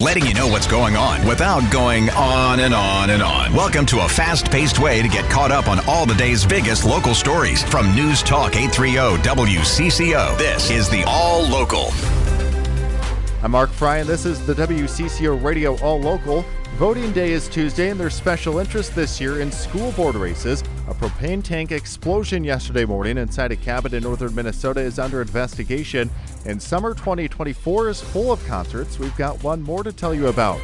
letting you know what's going on without going on and on and on. Welcome to a fast paced way to get caught up on all the day's biggest local stories from News Talk 830 WCCO. This is the All Local. I'm Mark Freie, and this is the WCCO Radio All Local. Voting day is Tuesday, and there's special interest this year in school board races. A propane tank explosion yesterday morning inside a cabin in northern Minnesota is under investigation, and summer 2024 is full of concerts. We've got one more to tell you about.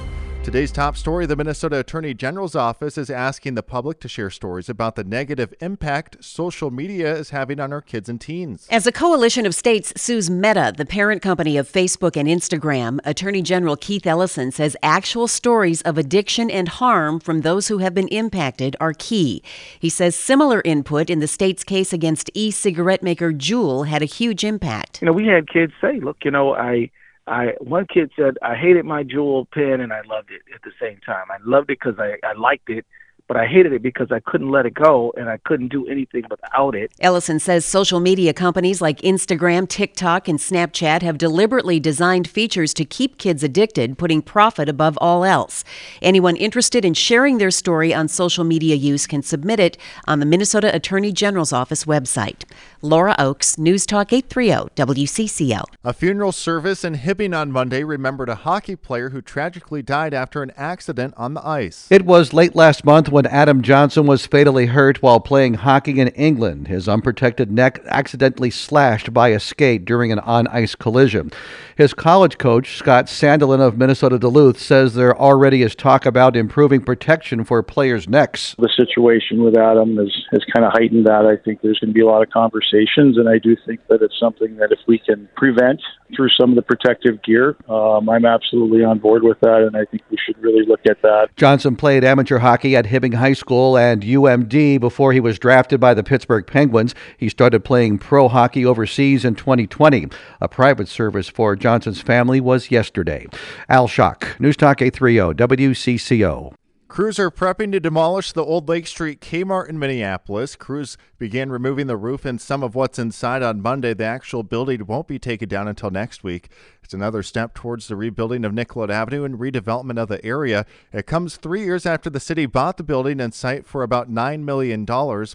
Today's top story the Minnesota Attorney General's office is asking the public to share stories about the negative impact social media is having on our kids and teens. As a coalition of states sues Meta, the parent company of Facebook and Instagram, Attorney General Keith Ellison says actual stories of addiction and harm from those who have been impacted are key. He says similar input in the state's case against e cigarette maker Juul had a huge impact. You know, we had kids say, look, you know, I I one kid said I hated my Juul pen and I loved it at the same time. I loved it because I, I liked it, but I hated it because I couldn't let it go and I couldn't do anything without it. Ellison says social media companies like Instagram, TikTok, and Snapchat have deliberately designed features to keep kids addicted, putting profit above all else. Anyone interested in sharing their story on social media use can submit it on the Minnesota Attorney General's Office website. Laura Oakes, News Talk 830 WCCO. A funeral service in Hibbing on Monday remembered a hockey player who tragically died after an accident on the ice. It was late last month when Adam Johnson was fatally hurt while playing hockey in England. His unprotected neck accidentally slashed by a skate during an on ice collision. His college coach, Scott Sandelin of Minnesota Duluth, says there already is talk about improving protection for players' necks. The situation with Adam has, has kind of heightened that. I think there's going to be a lot of conversations, and I do think that it's something that if we can prevent through some of the protective gear, um, I'm absolutely on board with that, and I think we should really look at that. Johnson played amateur hockey at Hibbing High School and UMD before he was drafted by the Pittsburgh Penguins. He started playing pro hockey overseas in 2020. A private service for Johnson's family was yesterday. Al Shock, News Talk 830 WCCO. Crews are prepping to demolish the old Lake Street Kmart in Minneapolis. Crews began removing the roof and some of what's inside on Monday. The actual building won't be taken down until next week. It's another step towards the rebuilding of Nicollet Avenue and redevelopment of the area. It comes three years after the city bought the building and site for about $9 million.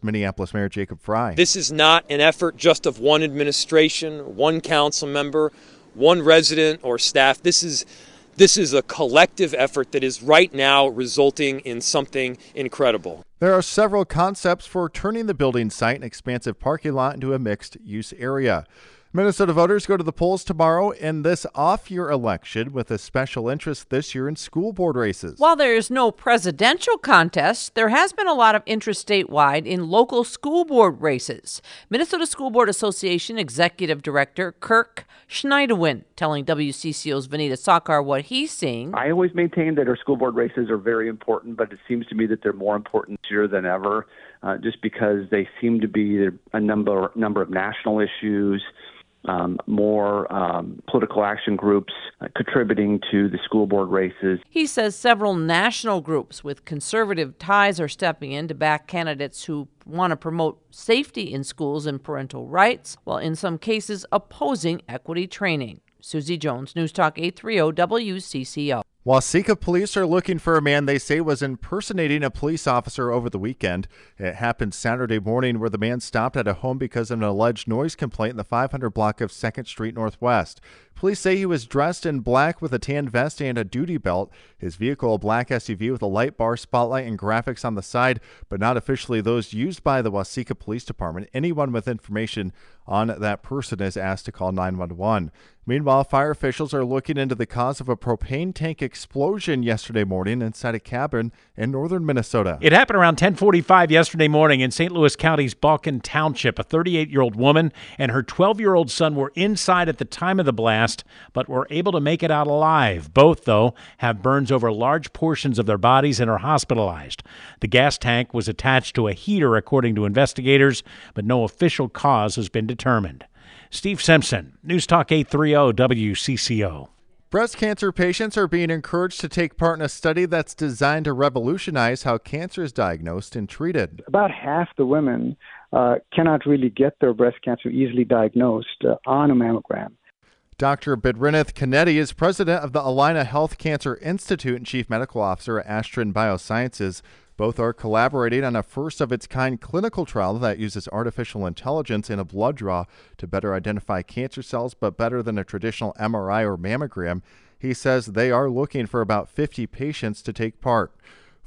Minneapolis Mayor Jacob Frey. This is not an effort just of one administration, one council member, one resident or staff. This is this is a collective effort that is right now resulting in something incredible. There are several concepts for turning the building site and expansive parking lot into a mixed use area. Minnesota voters go to the polls tomorrow in this off year election with a special interest this year in school board races. While there is no presidential contest, there has been a lot of interest statewide in local school board races. Minnesota School Board Association Executive Director Kirk Schneidawind telling WCCO's Vineeta Sawkar what he's seeing. I always maintain that our school board races are very important, but it seems to me that they're more important this year than ever, uh, just because they seem to be a number number of national issues um, more um, political action groups contributing to the school board races. He says several national groups with conservative ties are stepping in to back candidates who want to promote safety in schools and parental rights, while in some cases opposing equity training. Susie Jones, News Talk 830 WCCO. Waseca police are looking for a man they say was impersonating a police officer over the weekend. It happened Saturday morning where the man stopped at a home because of an alleged noise complaint in the 500 block of 2nd Street Northwest. Police say he was dressed in black with a tan vest and a duty belt. His vehicle, a black SUV with a light bar, spotlight, and graphics on the side, but not officially those used by the Waseca Police Department. Anyone with information on that person is asked to call 911. Meanwhile, fire officials are looking into the cause of a propane tank explosion yesterday morning inside a cabin in northern Minnesota. It happened around 10:45 yesterday morning in St. Louis County's Balkan Township. A 38-year-old woman and her 12-year-old son were inside at the time of the blast, but were able to make it out alive. Both, though, have burns over large portions of their bodies and are hospitalized. The gas tank was attached to a heater, according to investigators, but no official cause has been determined. Steve Simpson, News Talk 830 WCCO. Breast cancer patients are being encouraged to take part in a study that's designed to revolutionize how cancer is diagnosed and treated. About half the women uh, cannot really get their breast cancer easily diagnosed uh, on a mammogram. Dr. Badrinath Konety is president of the Allina Health Cancer Institute and chief medical officer at Astrin Biosciences. Both are collaborating on a first of its kind clinical trial that uses artificial intelligence in a blood draw to better identify cancer cells, but better than a traditional MRI or mammogram. He says they are looking for about 50 patients to take part.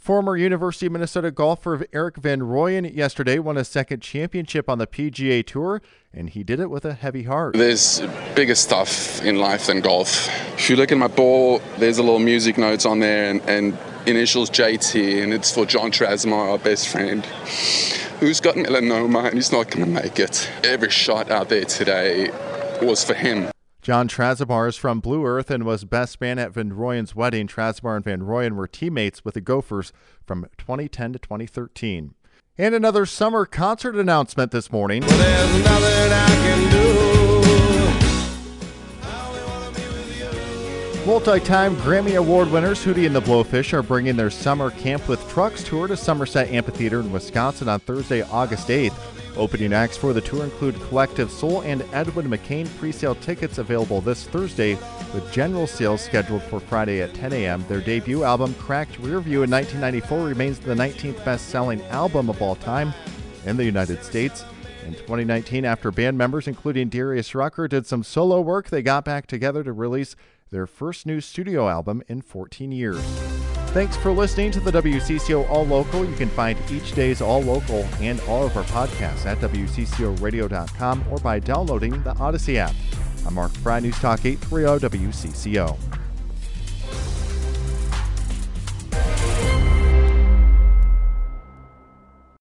Former University of Minnesota golfer Erik Van Rooyen yesterday won a second championship on the PGA Tour, and he did it with a heavy heart. There's bigger stuff in life than golf. If you look at my ball, there's a little music notes on there, and, and initials JT, and it's for John Trasamar, our best friend, who's got melanoma and he's not going to make it. Every shot out there today was for him. John Trasamar is from Blue Earth and was best man at Van Rooyen's wedding. Trasamar and Van Rooyen were teammates with the Gophers from 2010 to 2013. And another summer concert announcement this morning. Multi-time Grammy Award winners Hootie and the Blowfish are bringing their summer Camp with Trucks tour to Somerset Amphitheater in Wisconsin on Thursday, August 8th. Opening acts for the tour include Collective Soul and Edwin McCain. Pre-sale tickets available this Thursday, with general sales scheduled for Friday at 10 a.m. Their debut album, Cracked Rearview in 1994, remains the 19th best-selling album of all time in the United States. In 2019, after band members, including Darius Rucker, did some solo work, they got back together to release their first new studio album in 14 years. Thanks for listening to the WCCO All Local. You can find each day's All Local and all of our podcasts at WCCORadio.com or by downloading the Odyssey app. I'm Mark Freie, News Talk 830 WCCO.